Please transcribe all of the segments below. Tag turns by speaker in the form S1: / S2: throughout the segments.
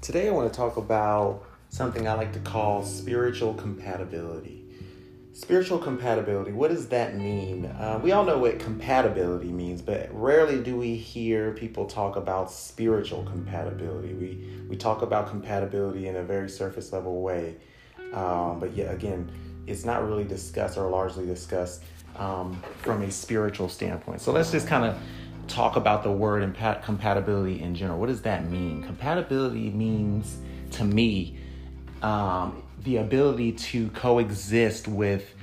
S1: Today, I want to talk about something I like to call spiritual compatibility. Spiritual compatibility, what does that mean? Uh, we all know what compatibility means, but rarely do we hear people talk about spiritual compatibility. We, we talk about compatibility in a very surface level way, um, but yet again, it's not really discussed or largely discussed um, from a spiritual standpoint. So let's just kind of talk about the word impa- compatibility in general. What does that mean? Compatibility means, to me, um, the ability to coexist with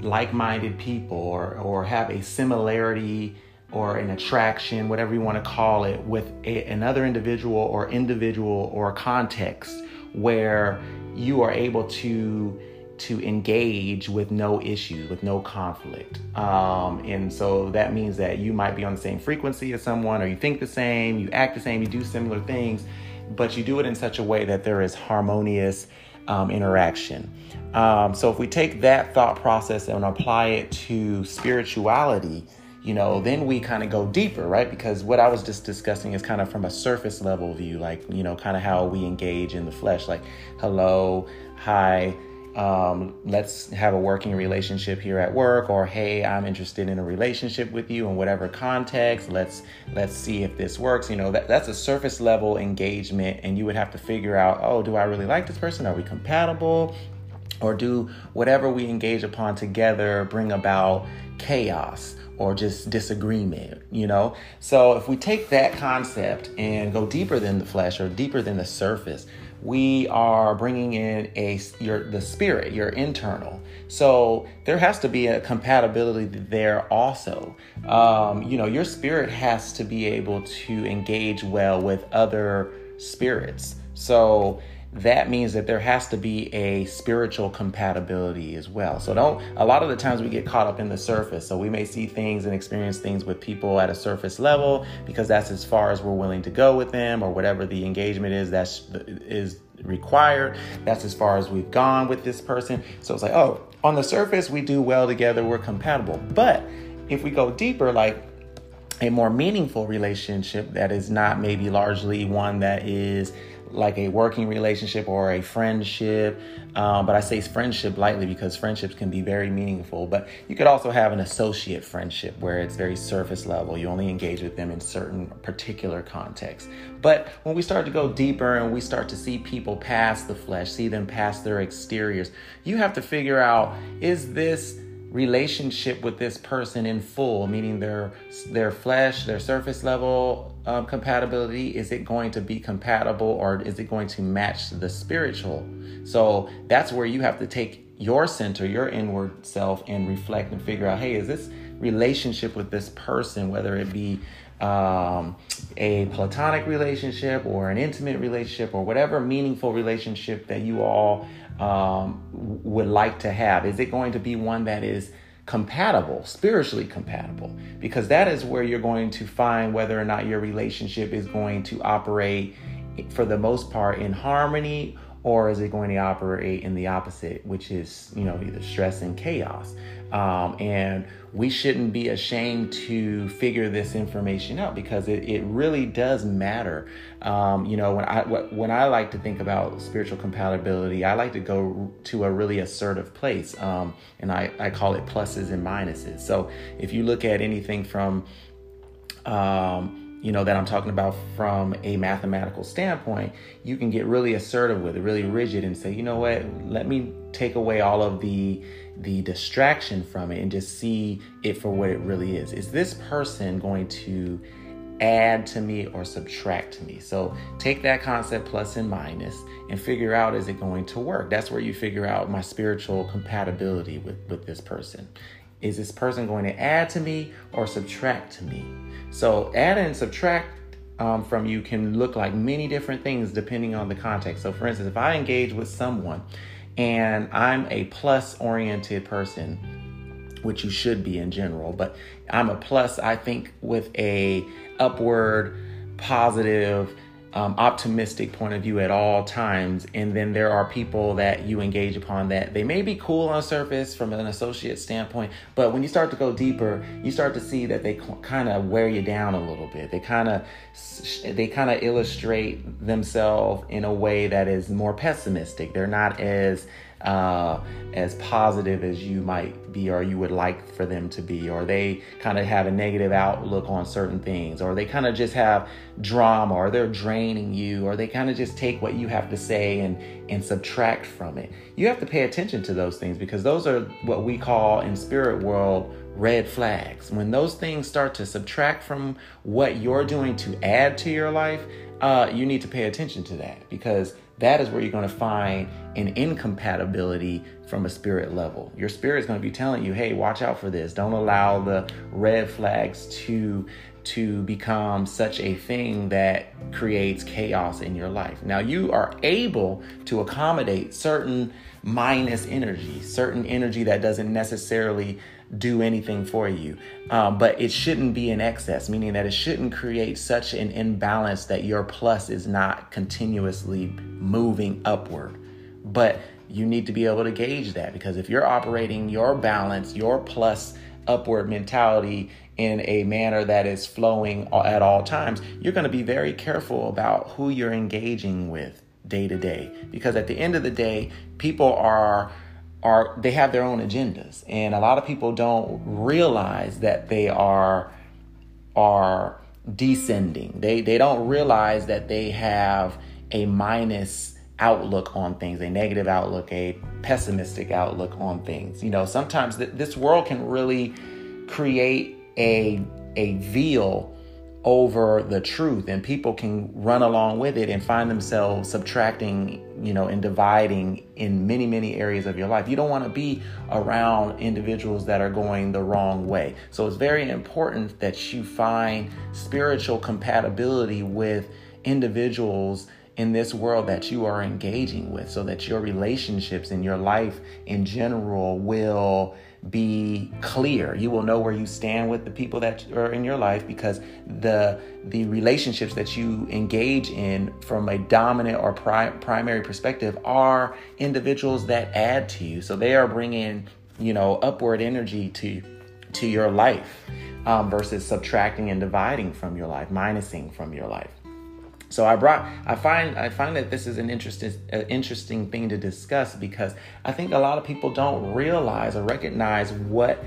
S1: like-minded people or, or have a similarity or an attraction, whatever you want to call it, with a, another individual or individual or context where you are able to to engage with no issues, with no conflict. Um, and so that means that you might be on the same frequency as someone, or you think the same, you act the same, you do similar things, but you do it in such a way that there is harmonious um, interaction. Um, so if we take that thought process and apply it to spirituality, you know, then we kind of go deeper, right? Because what I was just discussing is kind of from a surface level view, like, you know, kind of how we engage in the flesh, like, hello, hi, um, let's have a working relationship here at work or hey i'm interested in a relationship with you in whatever context. Let's let's see if this works. You know that, that's a surface level engagement and you would have to figure out oh do i really like this person? Are we compatible? Or do whatever we engage upon together bring about chaos or just disagreement, you know? So if we take that concept and go deeper than the flesh or deeper than the surface, we are bringing in a your the spirit, your internal. So there has to be a compatibility there also. Um, you know, your spirit has to be able to engage well with other spirits. So that means that there has to be a spiritual compatibility as well. So don't a lot of the times we get caught up in the surface. So we may see things and experience things with people at a surface level because that's as far as we're willing to go with them or whatever the engagement is that is is required. That's as far as we've gone with this person. So it's like, oh, on the surface we do well together, we're compatible. But if we go deeper like a more meaningful relationship that is not maybe largely one that is like a working relationship or a friendship. Um, but I say friendship lightly because friendships can be very meaningful. But you could also have an associate friendship where it's very surface level. You only engage with them in certain particular contexts. But when we start to go deeper and we start to see people past the flesh, see them past their exteriors, you have to figure out is this relationship with this person in full, meaning their their flesh, their surface level um, compatibility. Is it going to be compatible, or is it going to match the spiritual? So that's where you have to take your center, your inward self, and reflect and figure out, hey, is this relationship with this person, whether it be um, a platonic relationship or an intimate relationship or whatever meaningful relationship that you all um, would like to have? Is it going to be one that is compatible, spiritually compatible? Because that is where you're going to find whether or not your relationship is going to operate for the most part in harmony or is it going to operate in the opposite, which is, you know, either stress and chaos? Um, and we shouldn't be ashamed to figure this information out because it, it really does matter. Um, you know, when I when I like to think about spiritual compatibility, I like to go to a really assertive place, um, and I, I call it pluses and minuses. So if you look at anything from um, you know, that I'm talking about from a mathematical standpoint, you can get really assertive with it, really rigid and say, you know what, let me take away all of the the distraction from it and just see it for what it really is. Is this person going to add to me or subtract to me? So take that concept plus and minus and figure out is it going to work? That's where you figure out my spiritual compatibility with, with this person. Is this person going to add to me or subtract to me? So, add and subtract um, from you can look like many different things depending on the context. So, for instance, if I engage with someone and I'm a plus oriented person, which you should be in general, but I'm a plus, I think, with a upward, positive, um, optimistic point of view at all times. And then there are people that you engage upon that they may be cool on surface from an associate standpoint, but when you start to go deeper, you start to see that they kind of wear you down a little bit. They kind of they kind of illustrate themselves in a way that is more pessimistic. They're not as uh, as positive as you might be or you would like for them to be, or they kind of have a negative outlook on certain things, or they kind of just have drama, or they're draining you, or they kind of just take what you have to say and, and subtract from it. You have to pay attention to those things because those are what we call in spirit world red flags. When those things start to subtract from what you're doing to add to your life, uh, you need to pay attention to that because that is where you're going to find an incompatibility from a spirit level. Your spirit is going to be telling you, "Hey, watch out for this. Don't allow the red flags to to become such a thing that creates chaos in your life." Now, you are able to accommodate certain minus energy, certain energy that doesn't necessarily do anything for you. Um, but it shouldn't be in excess, meaning that it shouldn't create such an imbalance that your plus is not continuously moving upward. But you need to be able to gauge that because if you're operating your balance, your plus upward mentality in a manner that is flowing at all times, you're going to be very careful about who you're engaging with day to day. Because at the end of the day, people are are they have their own agendas. And a lot of people don't realize that they are are descending. They they don't realize that they have a minus outlook on things a negative outlook a pessimistic outlook on things. You know sometimes th- this world can really create a a veil over the truth and people can run along with it and find themselves subtracting you know and dividing in many many areas of your life. You don't want to be around individuals that are going the wrong way. So it's very important that you find spiritual compatibility with individuals in this world that you are engaging with so that your relationships and your life in general will be clear. You will know where you stand with the people that are in your life because the the relationships that you engage in from a dominant or pri- primary perspective are individuals that add to you. So they are bringing, you know, upward energy to to your life um, versus subtracting and dividing from your life, minusing from your life. So I brought I find I find that this is an interesting interesting thing to discuss because I think a lot of people don't realize or recognize what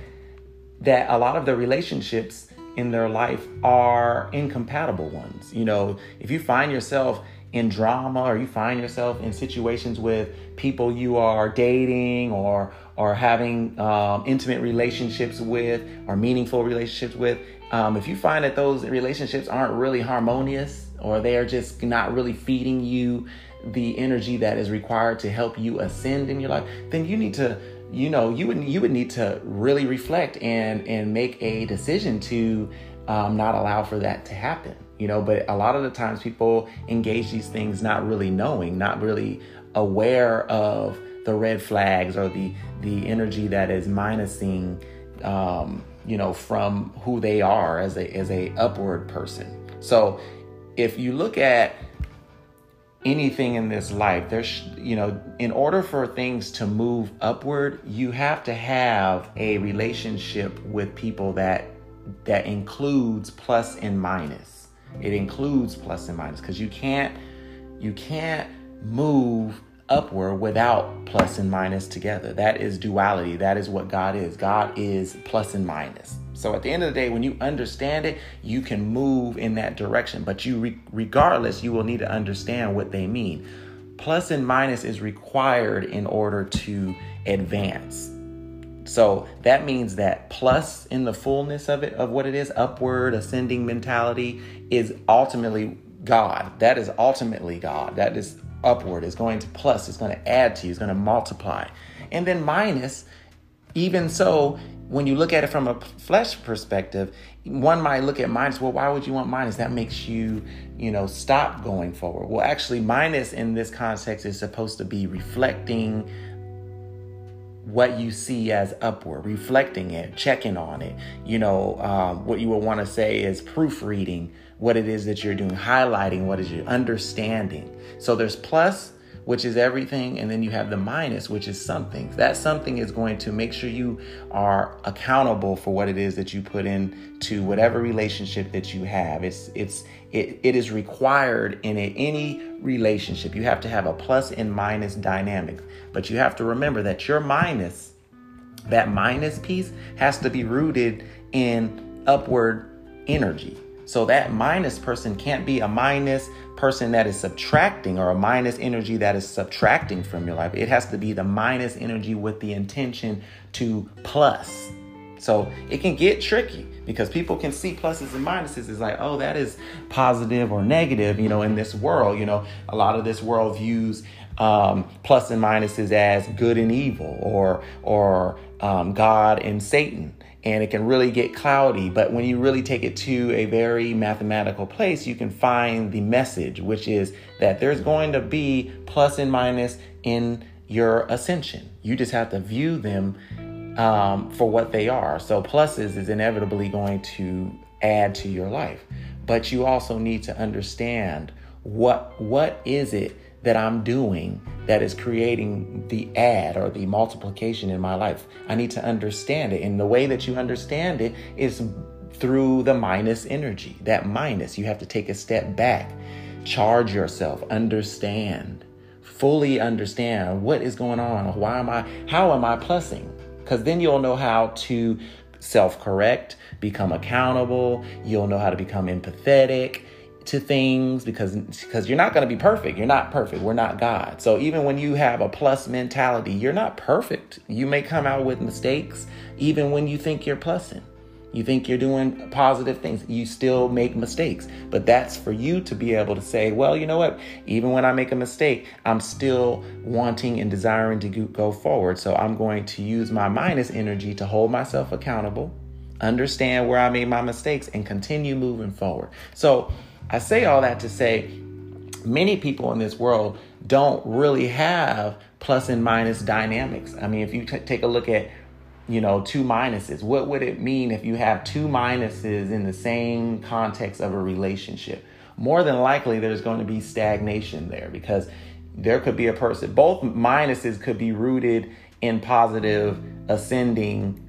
S1: that a lot of the relationships in their life are incompatible ones. You know, if you find yourself in drama or you find yourself in situations with people you are dating or or having um, intimate relationships with or meaningful relationships with um, if you find that those relationships aren't really harmonious or they are just not really feeding you the energy that is required to help you ascend in your life, then you need to, you know, you would you would need to really reflect and and make a decision to um, not allow for that to happen. You know, but a lot of the times people engage these things not really knowing, not really aware of the red flags or the the energy that is minusing, um, you know, from who they are as a as a upward person. So if you look at anything in this life, there's, you know, in order for things to move upward, you have to have a relationship with people that that includes plus and minus. It includes plus and minus because you can't you can't move upward without plus and minus together. That is duality. That is what God is. God is plus and minus. So at the end of the day, when you understand it, you can move in that direction. But you, re- regardless, you will need to understand what they mean. Plus and minus is required in order to advance. So that means that plus in the fullness of it, of what it is, upward ascending mentality is ultimately God. That is ultimately God. That is upward, is going to plus, is going to add to you, is going to multiply. And then minus, even so, when you look at it from a flesh perspective, one might look at minus. Well, why would you want minus? That makes you, you know, stop going forward. Well, actually, minus in this context is supposed to be reflecting what you see as upward, reflecting it, checking on it. You know, um, what you would want to say is proofreading what it is that you're doing, highlighting what is your understanding. So there's plus, which is everything, and then you have the minus, which is something. That something is going to make sure you are accountable for what it is that you put in to whatever relationship that you have. It's it's it, it is required in a, any relationship. You have to have a plus and minus dynamic, but you have to remember that your minus, that minus piece, has to be rooted in upward energy. So that minus person can't be a minus person that is subtracting or a minus energy that is subtracting from your life. It has to be the minus energy with the intention to plus. So it can get tricky because people can see pluses and minuses. It's like, oh, that is positive or negative, you know, in this world. You know, a lot of this world views um, plus and minuses as good and evil or or um, God and Satan and it can really get cloudy. But when you really take it to a very mathematical place, you can find the message, which is that there's going to be plus and minus in your ascension. You just have to view them um, for what they are. So, pluses is inevitably going to add to your life, but you also need to understand what what is it that I'm doing that is creating the add or the multiplication in my life. I need to understand it. And the way that you understand it is through the minus energy. That minus, you have to take a step back, charge yourself, understand, fully understand what is going on. Why am I, how am I plussing? Because then you'll know how to self correct, become accountable, you'll know how to become empathetic to things because because you're not going to be perfect. You're not perfect. We're not God. So even when you have a plus mentality, you're not perfect. You may come out with mistakes even when you think you're plussing. You think you're doing positive things. You still make mistakes. But that's for you to be able to say, well, you know what? Even when I make a mistake, I'm still wanting and desiring to go forward. So I'm going to use my minus energy to hold myself accountable, understand where I made my mistakes, and continue moving forward. So I say all that to say many people in this world don't really have plus and minus dynamics. I mean, if you t- take a look at, you know, two minuses, what would it mean if you have two minuses in the same context of a relationship? More than likely, there's going to be stagnation there because there could be a person, both minuses could be rooted in positive, ascending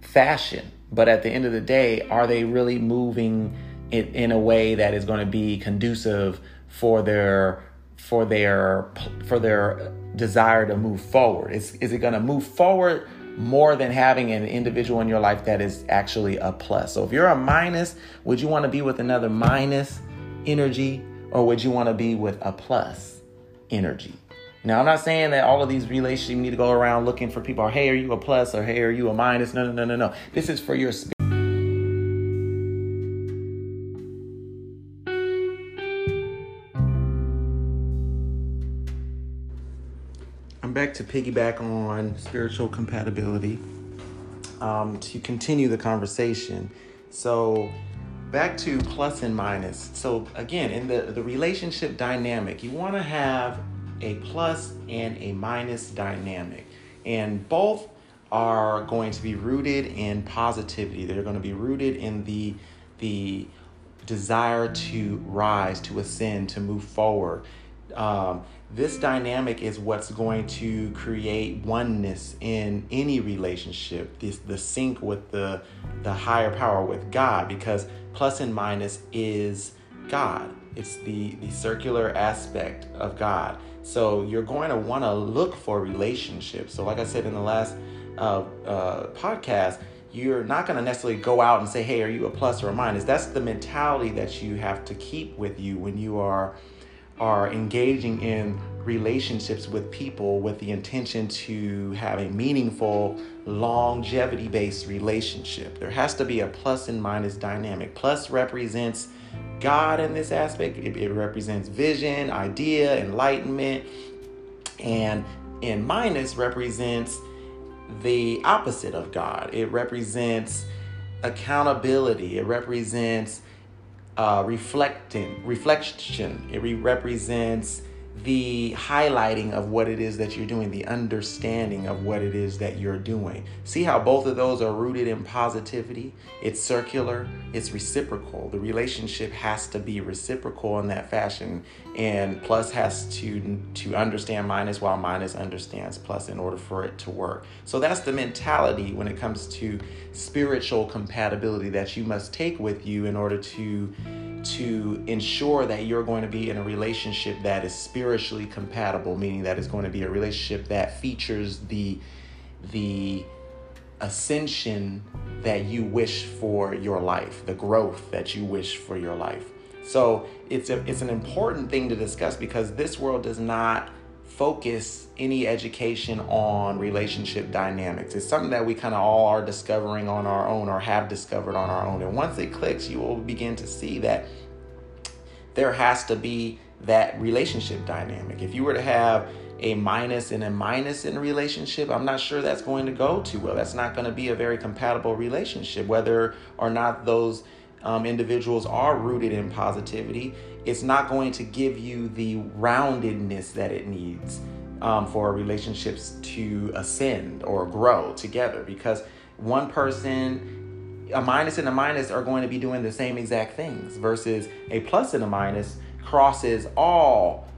S1: fashion. But at the end of the day, are they really moving? In, in a way that is going to be conducive for their for their for their desire to move forward? Is is it going to move forward more than having an individual in your life that is actually a plus? So if you're a minus, would you want to be with another minus energy or would you want to be with a plus energy? Now, I'm not saying that all of these relationships you need to go around looking for people. Hey, are you a plus or hey, are you a minus? No, no, no, no, no. This is for your spirit. Back to piggyback on spiritual compatibility um, to continue the conversation. So, back to plus and minus. So, again, in the, the relationship dynamic, you want to have a plus and a minus dynamic. And both are going to be rooted in positivity. They're going to be rooted in the the desire to rise, to ascend, to move forward. Um, this dynamic is what's going to create oneness in any relationship this the sync with the the higher power with god because plus and minus is god. It's the the circular aspect of god. So you're going to want to look for relationships. So like i said in the last uh, uh, podcast you're not going to necessarily go out and say hey are you a plus or a minus? That's the mentality that you have to keep with you when you are are engaging in relationships with people with the intention to have a meaningful, longevity based relationship. There has to be a plus and minus dynamic. Plus represents God in this aspect, it, it represents vision, idea, enlightenment, and and minus represents the opposite of God. It represents accountability. It represents uh, reflecting, reflection. It re- represents the highlighting of what it is that you're doing, the understanding of what it is that you're doing. See how both of those are rooted in positivity? It's circular, it's reciprocal. The relationship has to be reciprocal in that fashion, and plus has to to understand minus while minus understands plus in order for it to work. So that's the mentality when it comes to spiritual compatibility that you must take with you in order to to ensure that you're going to be in a relationship that is spiritually compatible, meaning that it's going to be a relationship that features the the ascension that you wish for your life, the growth that you wish for your life. So it's a, it's an important thing to discuss because this world does not focus any education on relationship dynamics. It's something that we kind of all are discovering on our own or have discovered on our own. And once it clicks, you will begin to see that there has to be that relationship dynamic. If you were to have a minus and a minus in a relationship, I'm not sure that's going to go too well. That's not going to be a very compatible relationship, whether or not those um, individuals are rooted in positivity it's not going to give you the roundedness that it needs um, for relationships to ascend or grow together because one person a minus and a minus are going to be doing the same exact things versus a plus and a minus crosses all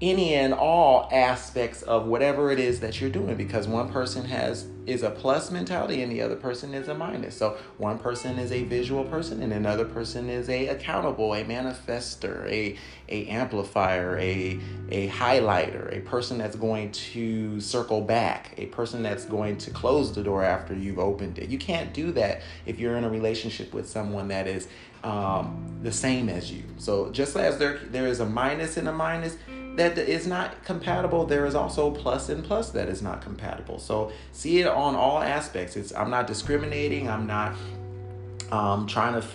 S1: any and all aspects of whatever it is that you're doing because one person has is a plus mentality and the other person is a minus. So one person is a visual person and another person is a accountable a manifester a a amplifier a a highlighter a person that's going to circle back a person that's going to close the door after you've opened it. You can't do that if you're in a relationship with someone that is um, the same as you. So just as there there is a minus and a minus that is not compatible there is also plus and plus that is not compatible. So see it on all aspects. It's i'm not discriminating. I'm not um, trying to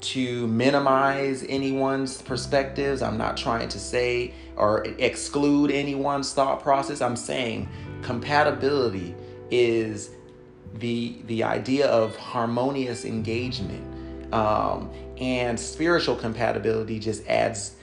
S1: to minimize anyone's perspectives. I'm not trying to say or exclude anyone's thought process. I'm saying compatibility is the the idea of harmonious engagement. Um, and spiritual compatibility just adds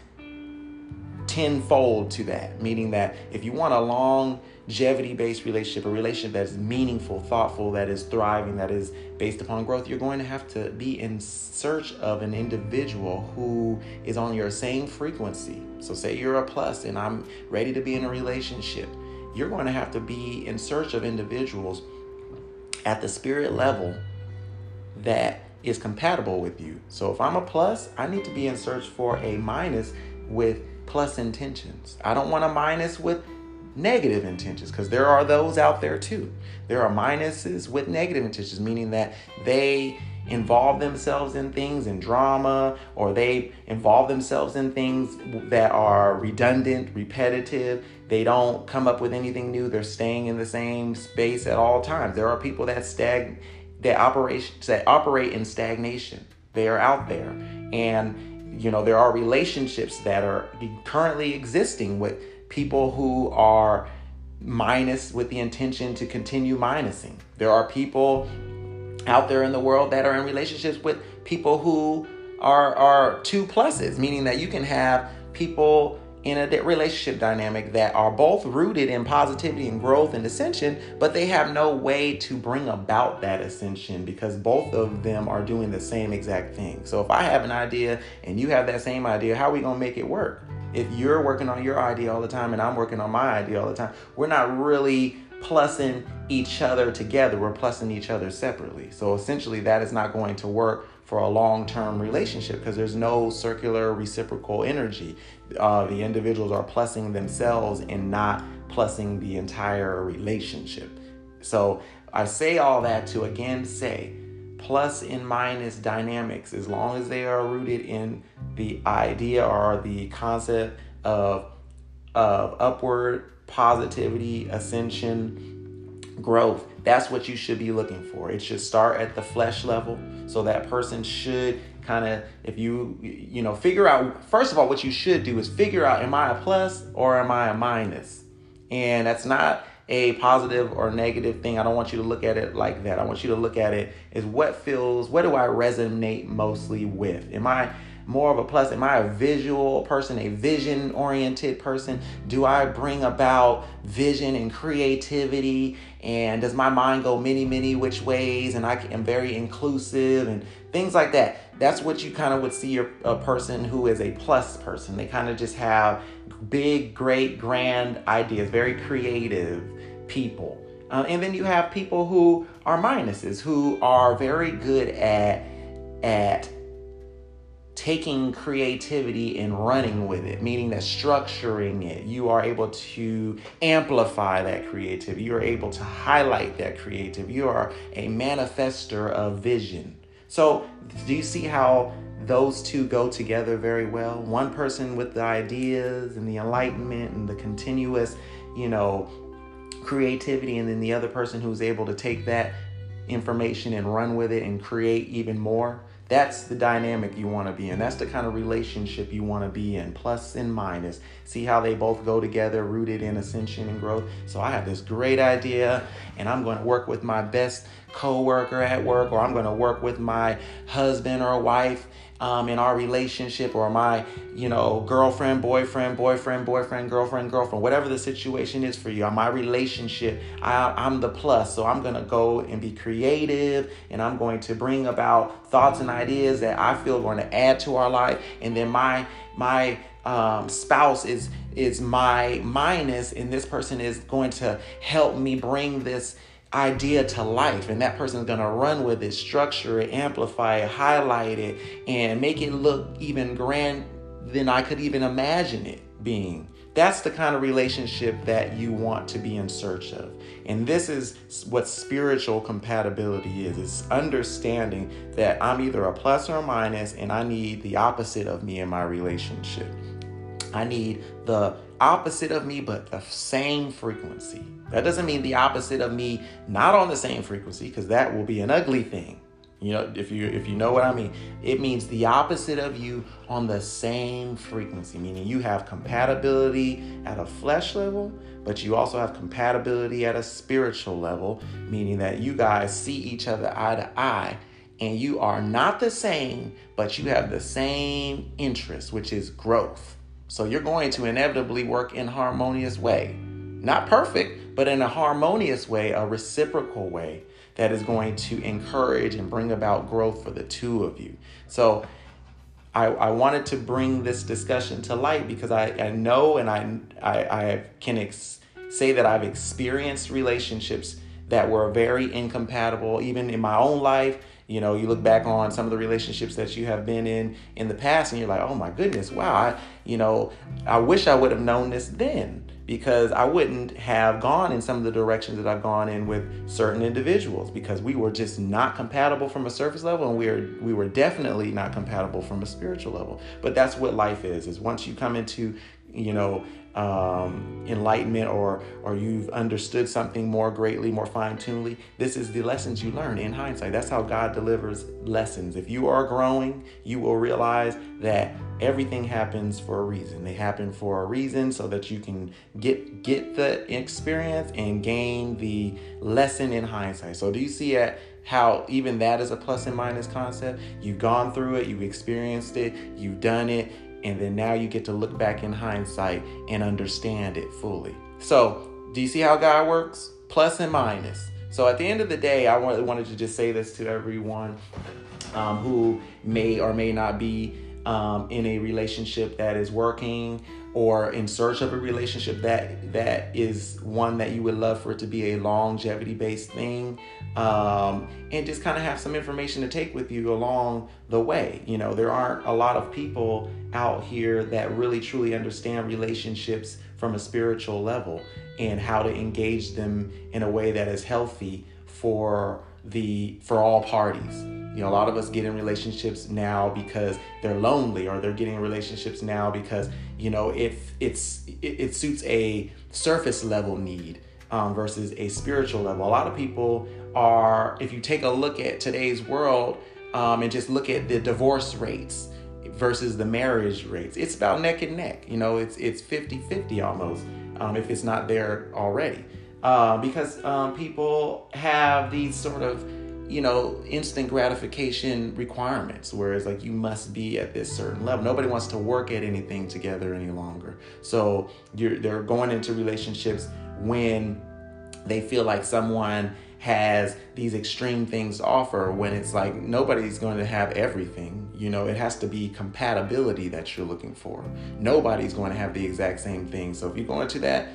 S1: tenfold to that, meaning that if you want a longevity based relationship, a relationship that is meaningful, thoughtful, that is thriving, that is based upon growth, you're going to have to be in search of an individual who is on your same frequency. So, say you're a plus and I'm ready to be in a relationship, you're going to have to be in search of individuals at the spirit level that is compatible with you. So if I'm a plus, I need to be in search for a minus with plus intentions. I don't want a minus with negative intentions because there are those out there too. There are minuses with negative intentions, meaning that they involve themselves in things in drama or they involve themselves in things that are redundant, repetitive. They don't come up with anything new. They're staying in the same space at all times. There are people that stag that operate that operate in stagnation. They are out there and you know, there are relationships that are currently existing with people who are minus with the intention to continue minusing. There are people out there in the world that are in relationships with people who are are two pluses, meaning that you can have people in a relationship dynamic that are both rooted in positivity and growth and ascension, but they have no way to bring about that ascension because both of them are doing the same exact thing. So if I have an idea and you have that same idea, how are we going to make it work? If you're working on your idea all the time and I'm working on my idea all the time, we're not really plussing each other together, we're plussing each other separately. So essentially, that is not going to work for a long term relationship because there's no circular reciprocal energy. Uh, the individuals are plussing themselves and not plussing the entire relationship. So I say all that to again say plus and minus dynamics, as long as they are rooted in the idea or the concept of, of upward positivity, ascension, growth, that's what you should be looking for. It should start at the flesh level so that person should kind of, if you, you know, figure out, first of all, what you should do is figure out, am I a plus or am I a minus? And that's not a positive or negative thing. I don't want you to look at it like that. I want you to look at it as what feels, what do I resonate mostly with? Am I more of a plus? Am I a visual person, a vision oriented person? Do I bring about vision and creativity? And does my mind go many, many which ways? And I am very inclusive and things like that. That's what you kind of would see a person who is a plus person. They kind of just have big, great, grand ideas, very creative people. Uh, and then you have people who are minuses, who are very good at at taking creativity and running with it, meaning that structuring it, you are able to amplify that creativity. You are able to highlight that creativity. You are a manifester of vision. So, do you see how those two go together very well? One person with the ideas and the enlightenment and the continuous, you know, creativity, and then the other person who's able to take that information and run with it and create even more. That's the dynamic you want to be in. That's the kind of relationship you want to be in, plus and minus. See how they both go together, rooted in ascension and growth. So I have this great idea, and I'm going to work with my best coworker at work, or I'm going to work with my husband or wife um, in our relationship or my, you know, girlfriend, boyfriend, boyfriend, boyfriend, girlfriend, girlfriend, whatever the situation is for you, on my relationship, I, I'm the plus. So I'm going to go and be creative and I'm going to bring about thoughts and ideas that I feel are going to add to our life. And then my, my, um, spouse is is my minus and this person is going to help me bring this idea to life and that person's going to run with it structure it amplify it highlight it and make it look even grand than i could even imagine it being. That's the kind of relationship that you want to be in search of. And this is what spiritual compatibility is. It's understanding that i'm either a plus or a minus and i need the opposite of me in my relationship. I need the opposite of me, but the same frequency. That doesn't mean the opposite of me not on the same frequency, because that will be an ugly thing. You know, if you if you know what I mean, it means the opposite of you on the same frequency, meaning you have compatibility at a flesh level, but you also have compatibility at a spiritual level, meaning that you guys see each other eye to eye and you are not the same, but you have the same interest, which is growth. So you're going to inevitably work in harmonious way. Not perfect, but in a harmonious way, a reciprocal way that is going to encourage and bring about growth for the two of you. So I, I wanted to bring this discussion to light because I, I know and I, I, I can ex- say that I've experienced relationships that were very incompatible, even in my own life you know you look back on some of the relationships that you have been in in the past and you're like oh my goodness wow I, you know i wish i would have known this then because i wouldn't have gone in some of the directions that i've gone in with certain individuals because we were just not compatible from a surface level and we were we were definitely not compatible from a spiritual level. But that's what life is is once you come into you know um, enlightenment or or you've understood something more greatly, more fine tunedly. This is the lessons you learn in hindsight. That's how God delivers lessons. If you are growing, you will realize that everything happens for a reason. They happen for a reason so that you can get get the experience and gain the lesson in hindsight. So do you see it? how even that is a plus and minus concept. You've gone through it, you've experienced it, you've done it, and then now you get to look back in hindsight and understand it fully. So, do you see how God works? Plus and minus. So, at the end of the day, I really wanted to just say this to everyone um, who may or may not be um, in a relationship that is working or in search of a relationship that that is one that you would love for it to be a longevity based thing um, and just kind of have some information to take with you along the way. You know there aren't a lot of people out here that really truly understand relationships from a spiritual level and how to engage them in a way that is healthy for the for all parties you know, a lot of us get in relationships now because they're lonely, or they're getting in relationships now because you know if it's it, it suits a surface level need um, versus a spiritual level. A lot of people are, if you take a look at today's world um, and just look at the divorce rates versus the marriage rates, it's about neck and neck. You know, it's it's 50-50 almost um, if it's not there already, uh, because um, people have these sort of you know, instant gratification requirements, whereas like you must be at this certain level. Nobody wants to work at anything together any longer. So you're they're going into relationships when they feel like someone has these extreme things to offer when it's like nobody's going to have everything. You know, it has to be compatibility that you're looking for. Nobody's going to have the exact same thing. So if you go into that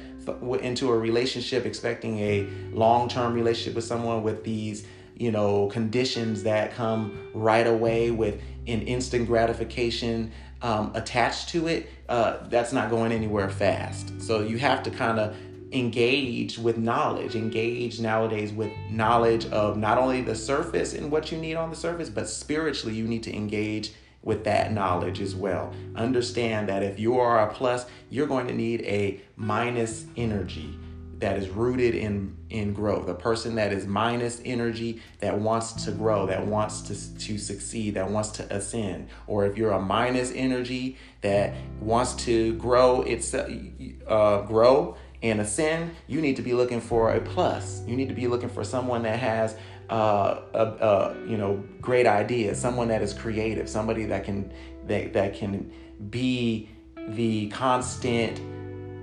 S1: into a relationship expecting a long-term relationship with someone with these you know conditions that come right away with an instant gratification um, attached to it uh, that's not going anywhere fast. So you have to kind of engage with knowledge engage nowadays with knowledge of not only the surface and what you need on the surface but spiritually you need to engage with that knowledge as well. Understand that if you are a plus you're going to need a minus energy that is rooted in in growth a person that is minus energy that wants to grow that wants to, to succeed that wants to ascend. Or if you're a minus energy that wants to grow it's uh, grow and ascend you need to be looking for a plus. You need to be looking for someone that has uh, a, a, you know great ideas someone that is creative somebody that can that, that can be the constant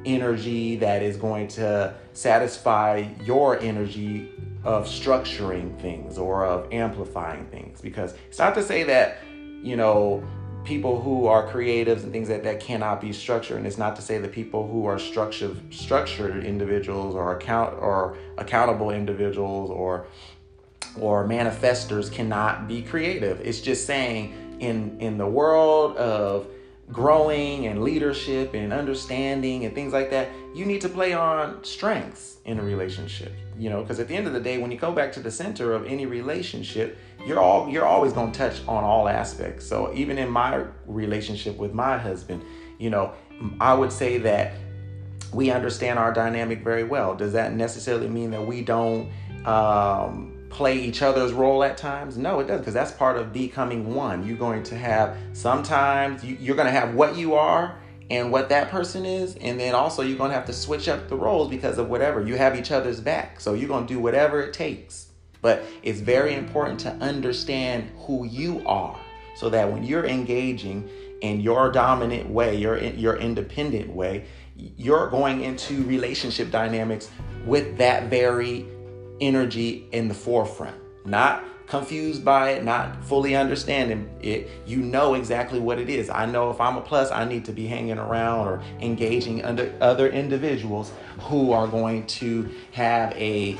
S1: energy that is going to satisfy your energy of structuring things or of amplifying things. Because it's not to say that you know people who are creatives and things that that cannot be structured and it's not to say that people who are structured structured individuals or account or accountable individuals or or manifestors cannot be creative. It's just saying in in the world of growing and leadership and understanding and things like that, you need to play on strengths in a relationship. You know, because at the end of the day, when you go back to the center of any relationship, you're all you're always to touch on all aspects. So even in my relationship with my husband, you know, I would say that we understand our dynamic very well. Does that necessarily mean that we don't um, play each other's role at times? No, it doesn't, because that's part of becoming one. You're going to have sometimes you, you're going to have what you are and what that person is, and then also you're going to have to switch up the roles because of whatever. You have each other's back, so you're going to do whatever it takes. But it's very important to understand who you are so that when you're engaging in your dominant way, your your independent way, you're going into relationship dynamics with that very energy in the forefront, not confused by it, not fully understanding it. You know exactly what it is. I know if I'm a plus, I need to be hanging around or engaging under other individuals who are going to have a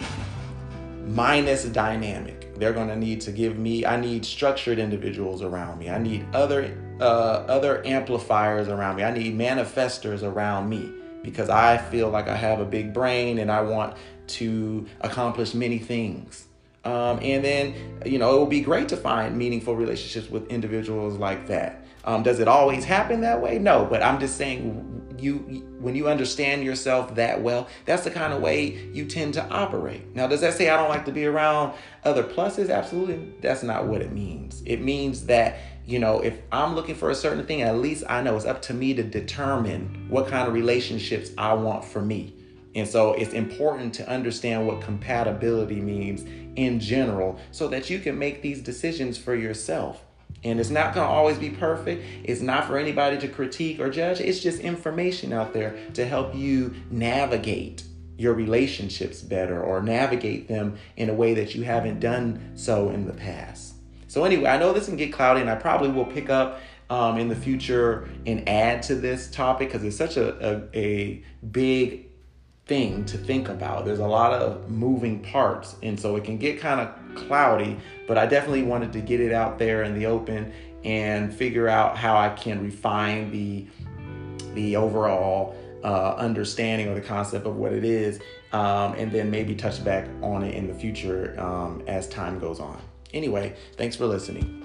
S1: minus dynamic. They're going to need to give me. I need structured individuals around me. I need other uh, other amplifiers around me. I need manifestors around me because I feel like I have a big brain and I want to accomplish many things. Um, and then, you know, it will be great to find meaningful relationships with individuals like that. Um, does it always happen that way? No, but I'm just saying, you when you understand yourself that well, that's the kind of way you tend to operate. Now, does that say I don't like to be around other pluses? Absolutely, that's not what it means. It means that you know, if I'm looking for a certain thing, at least I know it's up to me to determine what kind of relationships I want for me. And so it's important to understand what compatibility means in general so that you can make these decisions for yourself. And it's not going to always be perfect. It's not for anybody to critique or judge. It's just information out there to help you navigate your relationships better or navigate them in a way that you haven't done so in the past. So, anyway, I know this can get cloudy, and I probably will pick up um, in the future and add to this topic because it's such a, a, a big thing to think about. There's a lot of moving parts, and so it can get kind of cloudy, but I definitely wanted to get it out there in the open and figure out how I can refine the the overall uh, understanding or the concept of what it is, um, and then maybe touch back on it in the future um, as time goes on. Anyway, thanks for listening.